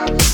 Is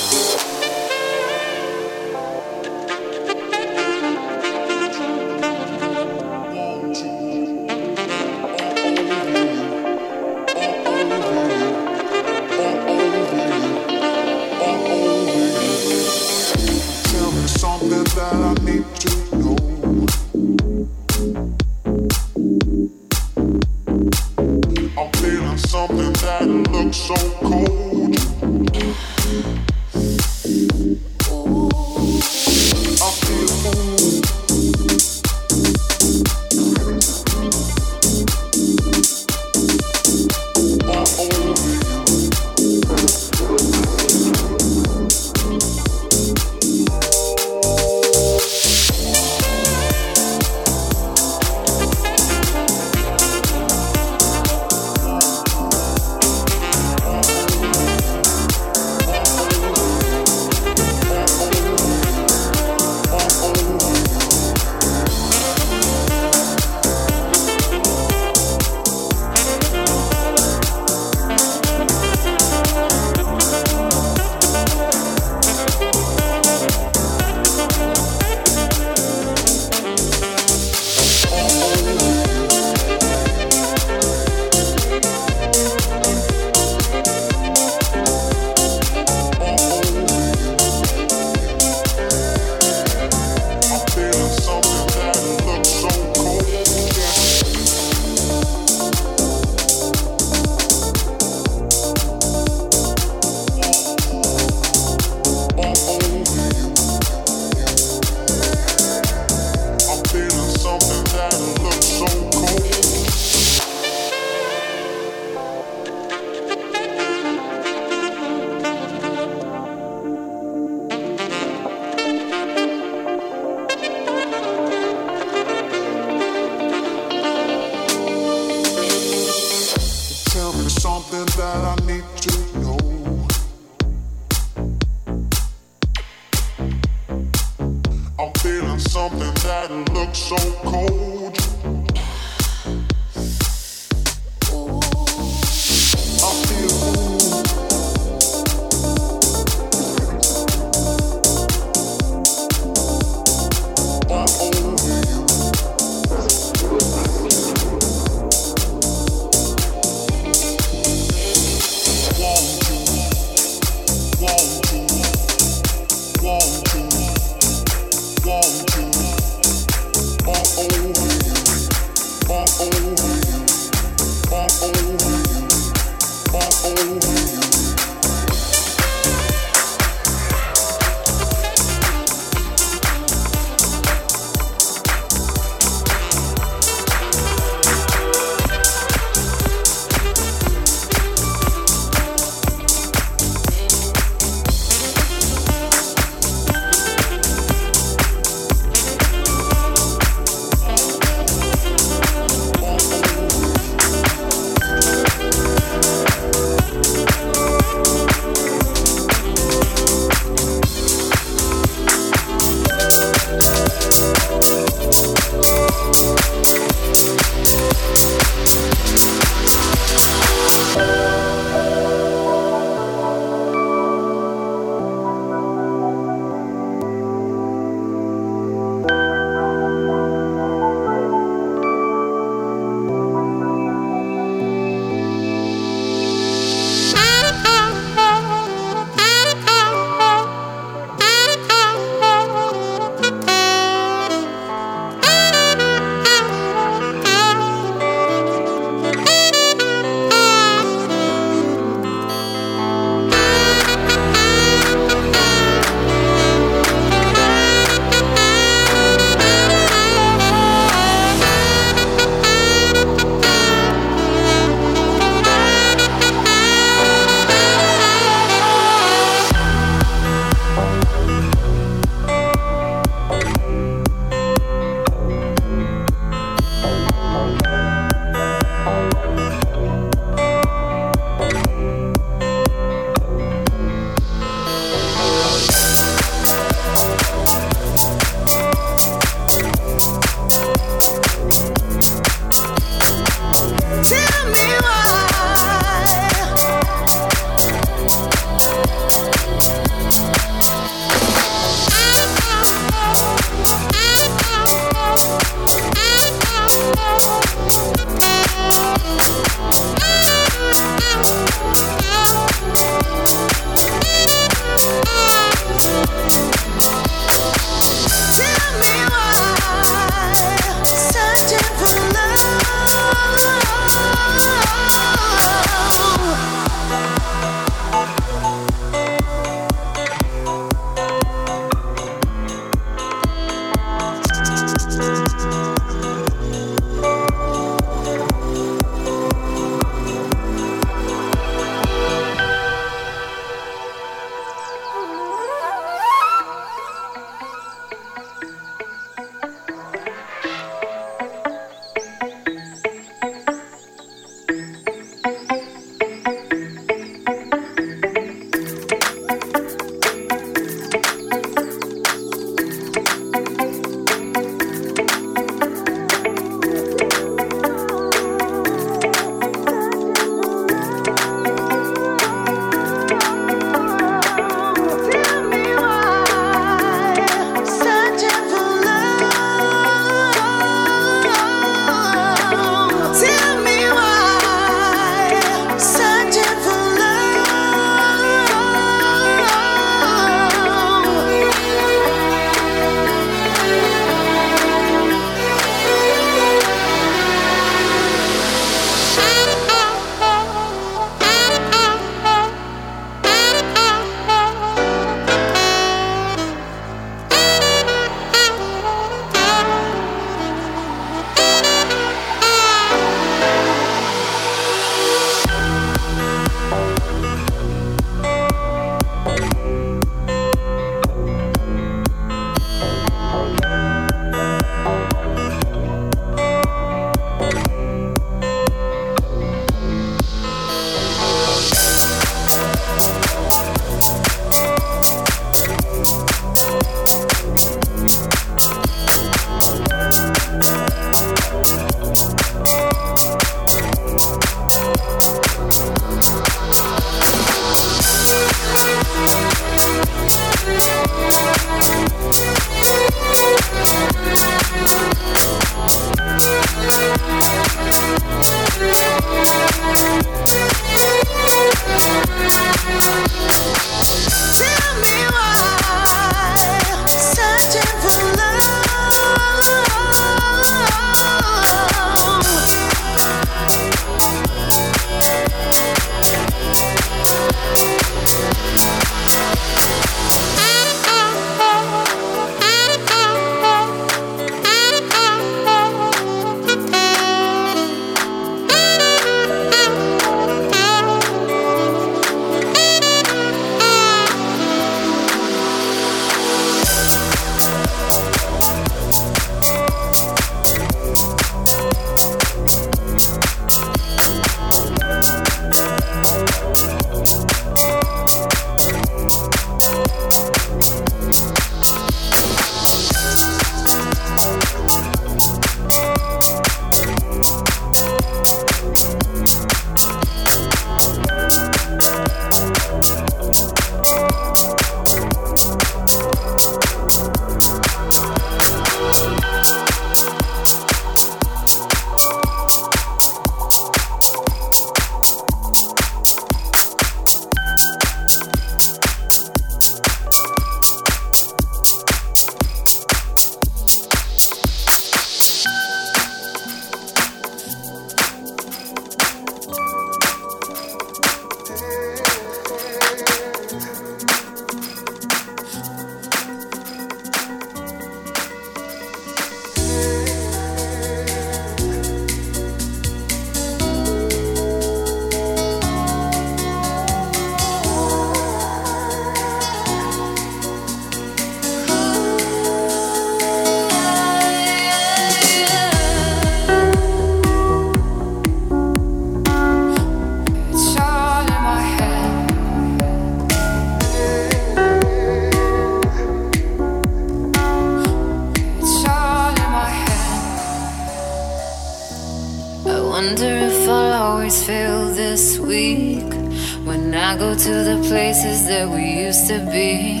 to the places that we used to be.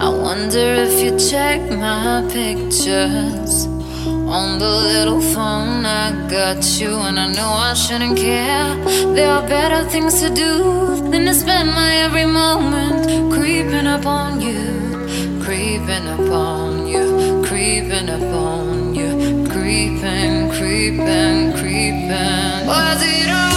I wonder if you check my pictures on the little phone. I got you, and I know I shouldn't care. There are better things to do than to spend my every moment creeping up on you, creeping up on you, creeping up on you, creeping, creeping, creeping. Was it all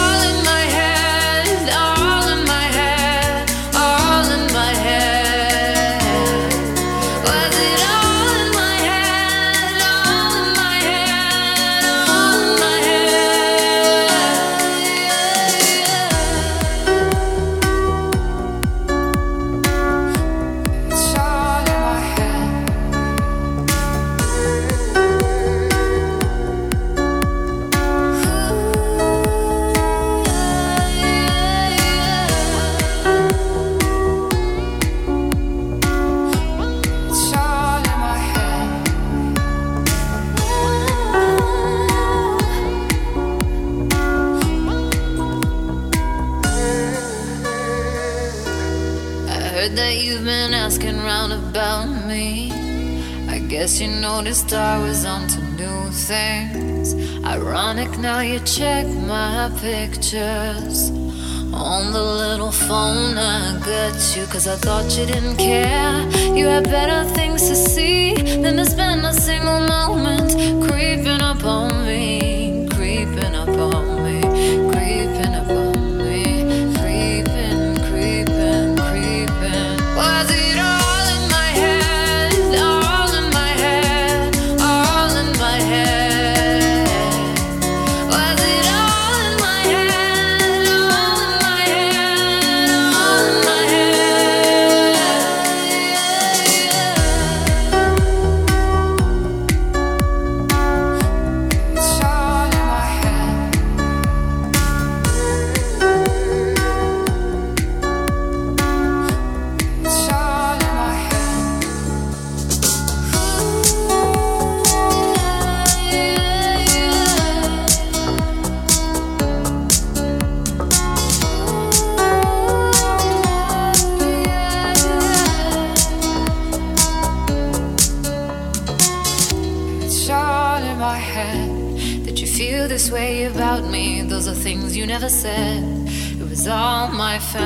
noticed I was onto new things. Ironic now you check my pictures. On the little phone, I got you, cause I thought you didn't care. You had better things to see than to spend a single moment creeping up on me, creeping up on me, creeping up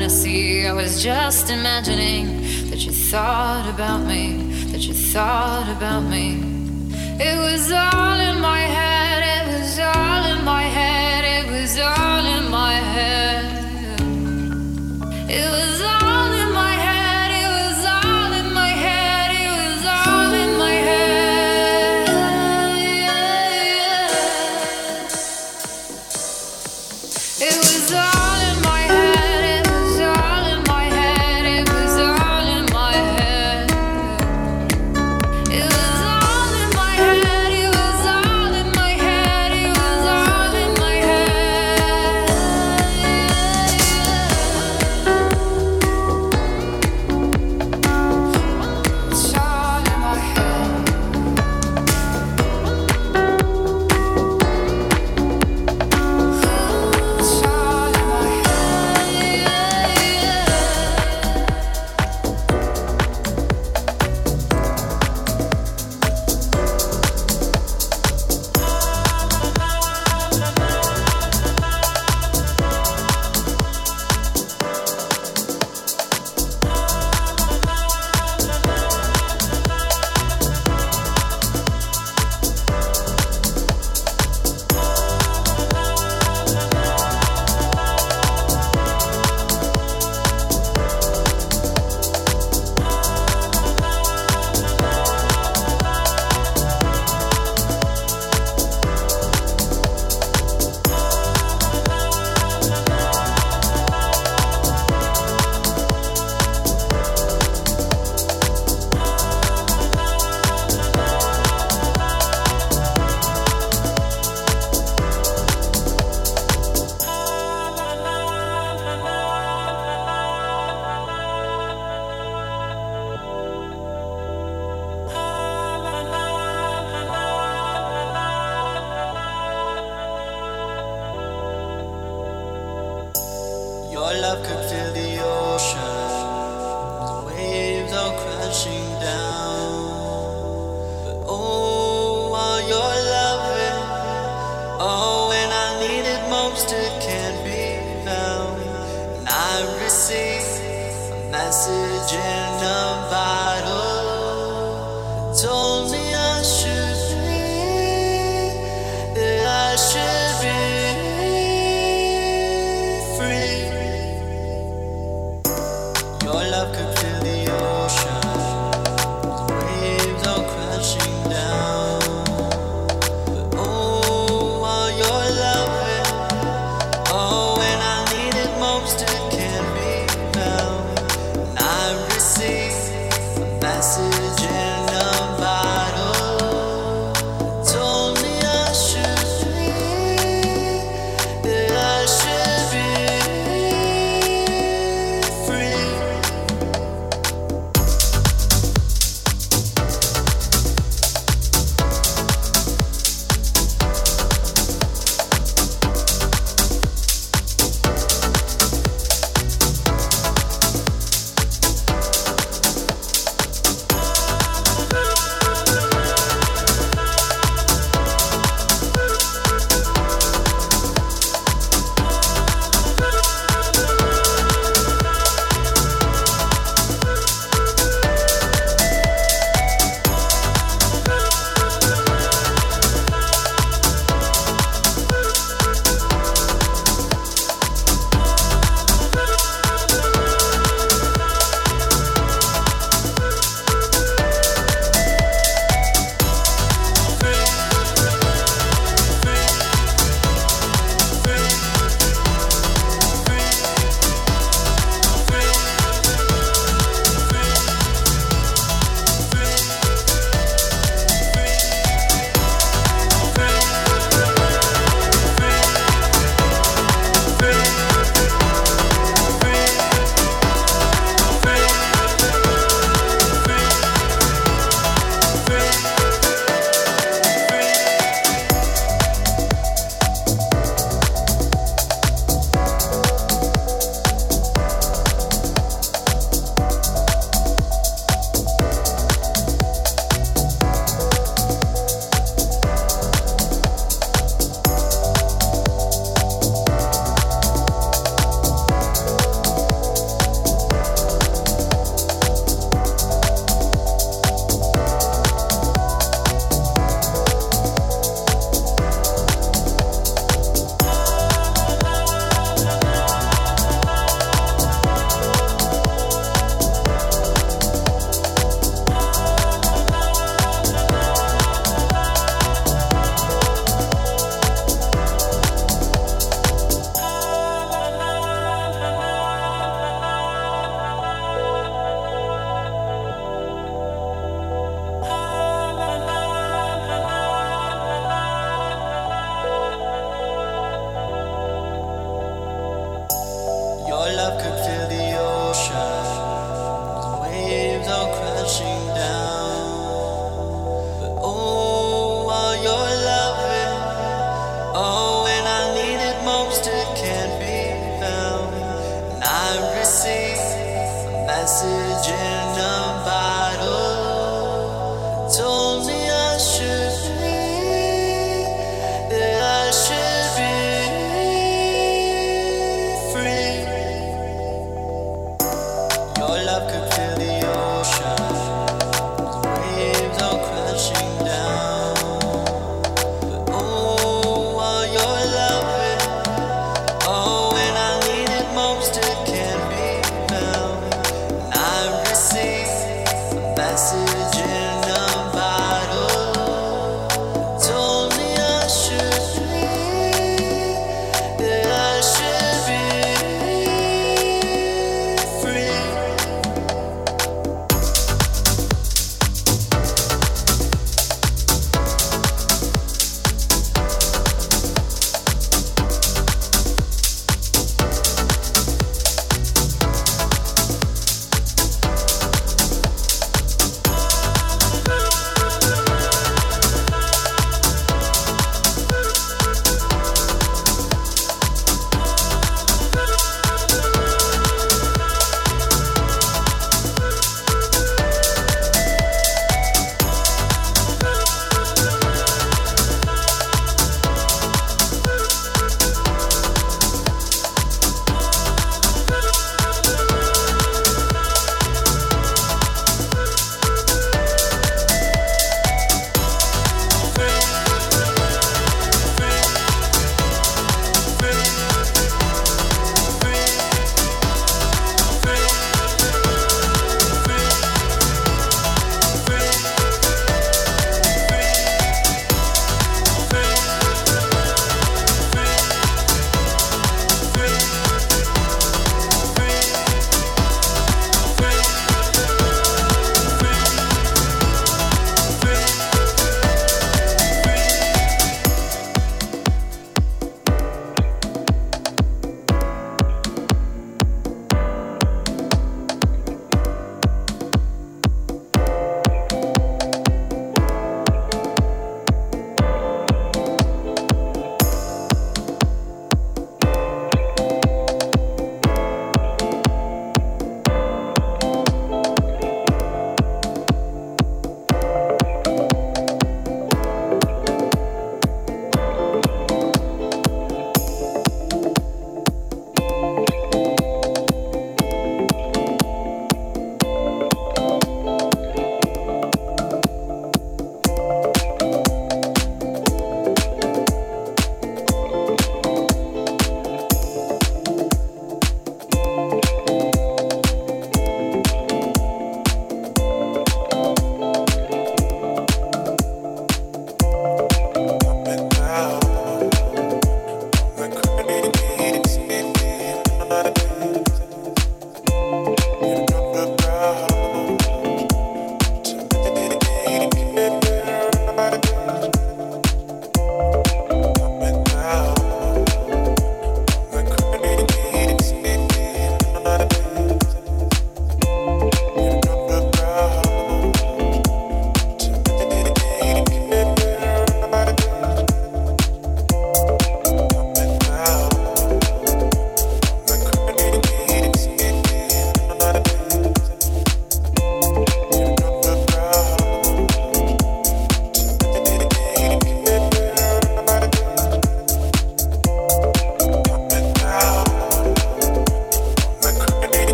fantasy. I was just imagining that you thought about me, that you thought about me. It was all in my head. It was all in my head. It was all in my head. It was love could fill the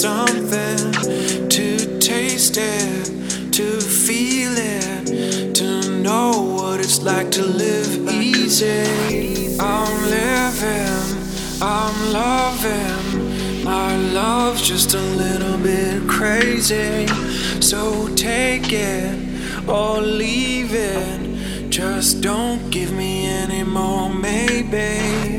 something to taste it, to feel it, to know what it's like to live easy. I'm living, I'm loving. My love's just a little bit crazy. So take it or leave it. Just don't give me any more, maybe.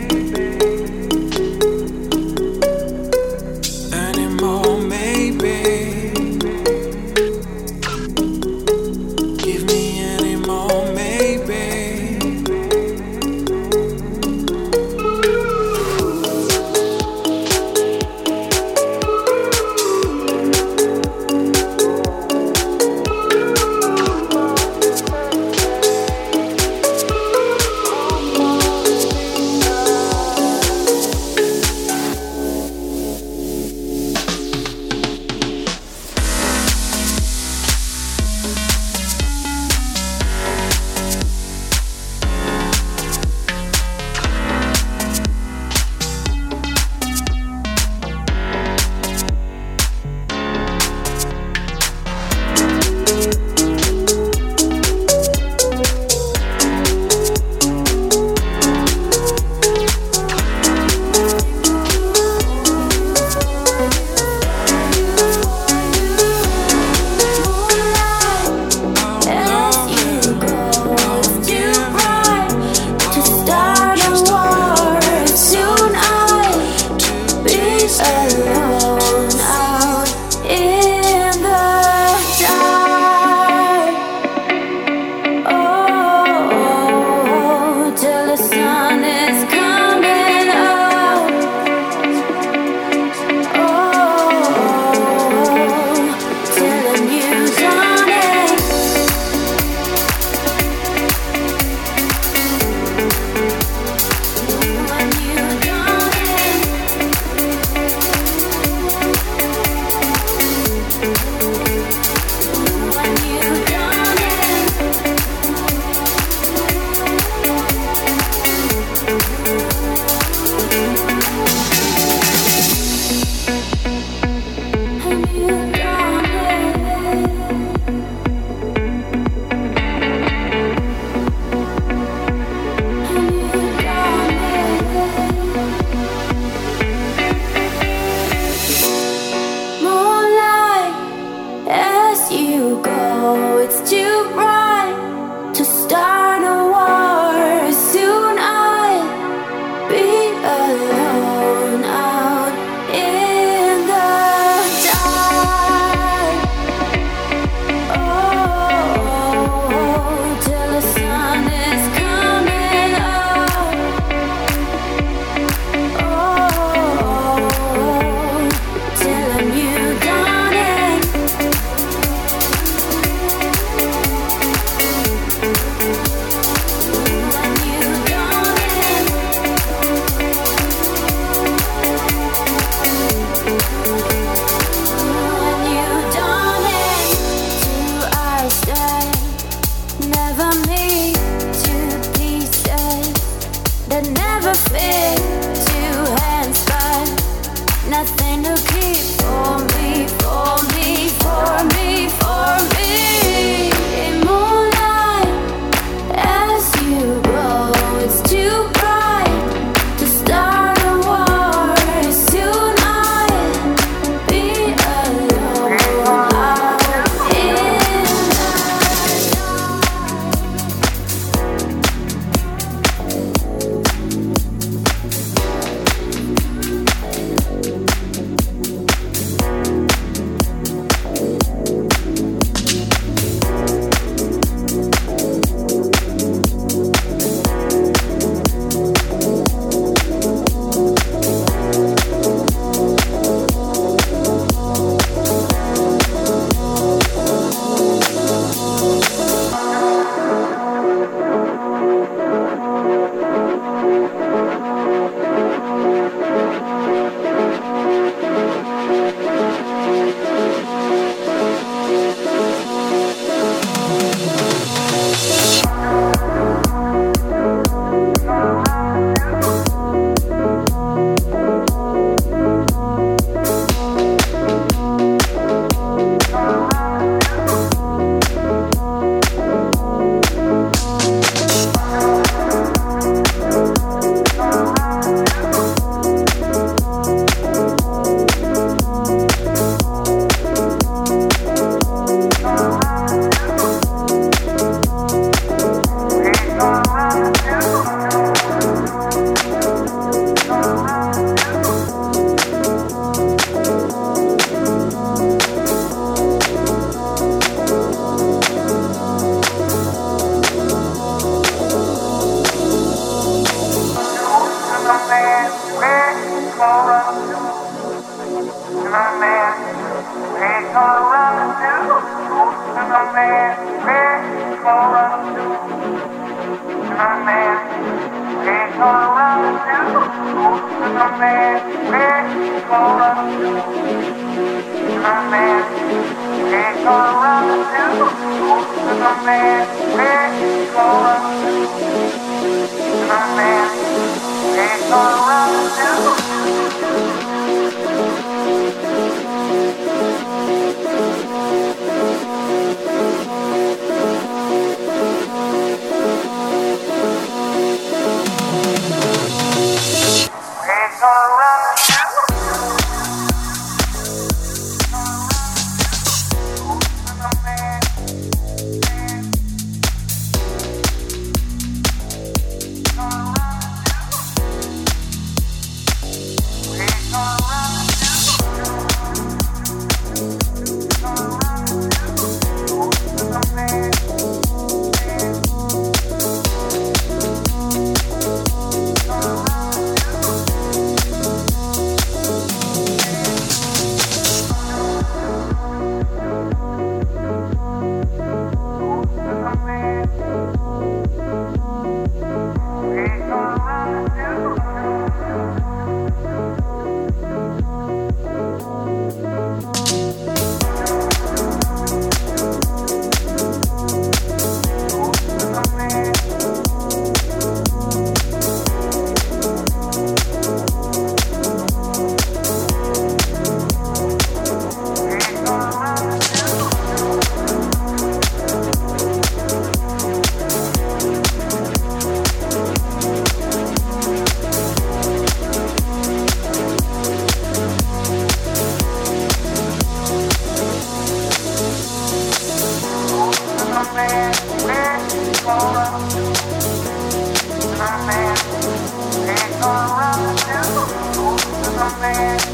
lonely.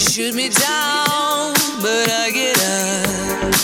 shoot me down, but I get up.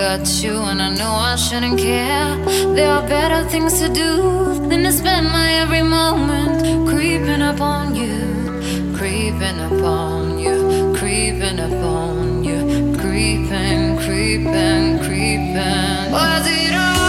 got you, and I know I shouldn't care. There are better things to do than to spend my every moment creeping up on you, creeping up on you, creeping up on you, creeping, creeping, creeping. Was it all?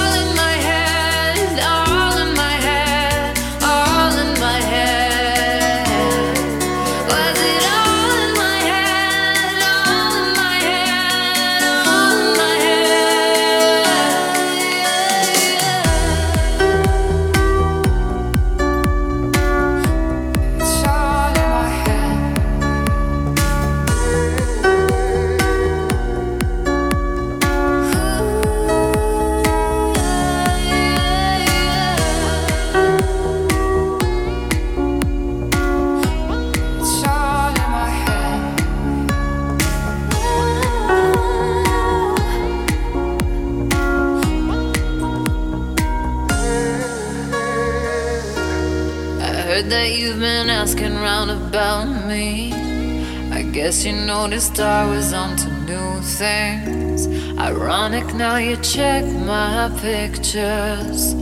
About me. I guess you noticed I was onto new things. Ironic now you check my pictures.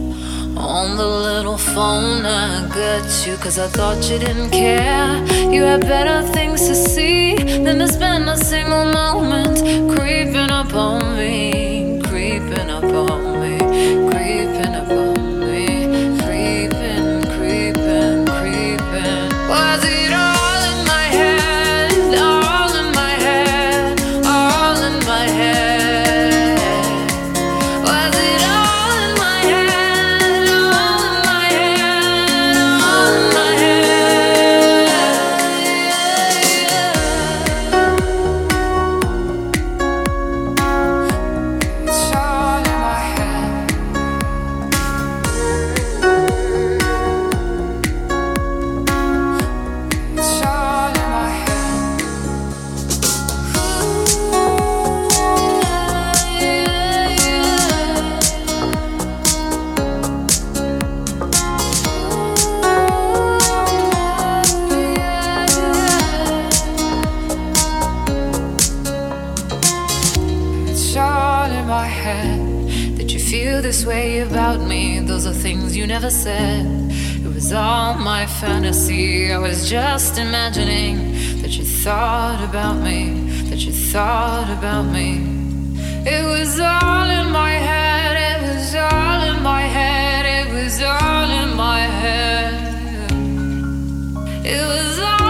On the little phone, I got you cause I thought you didn't care. You had better things to see than to spend a single moment creeping up on me, creeping up on me, fantasy. I was just imagining that you thought about me, that you thought about me. It was all in my head, it was all in my head, it was all in my head. It was all.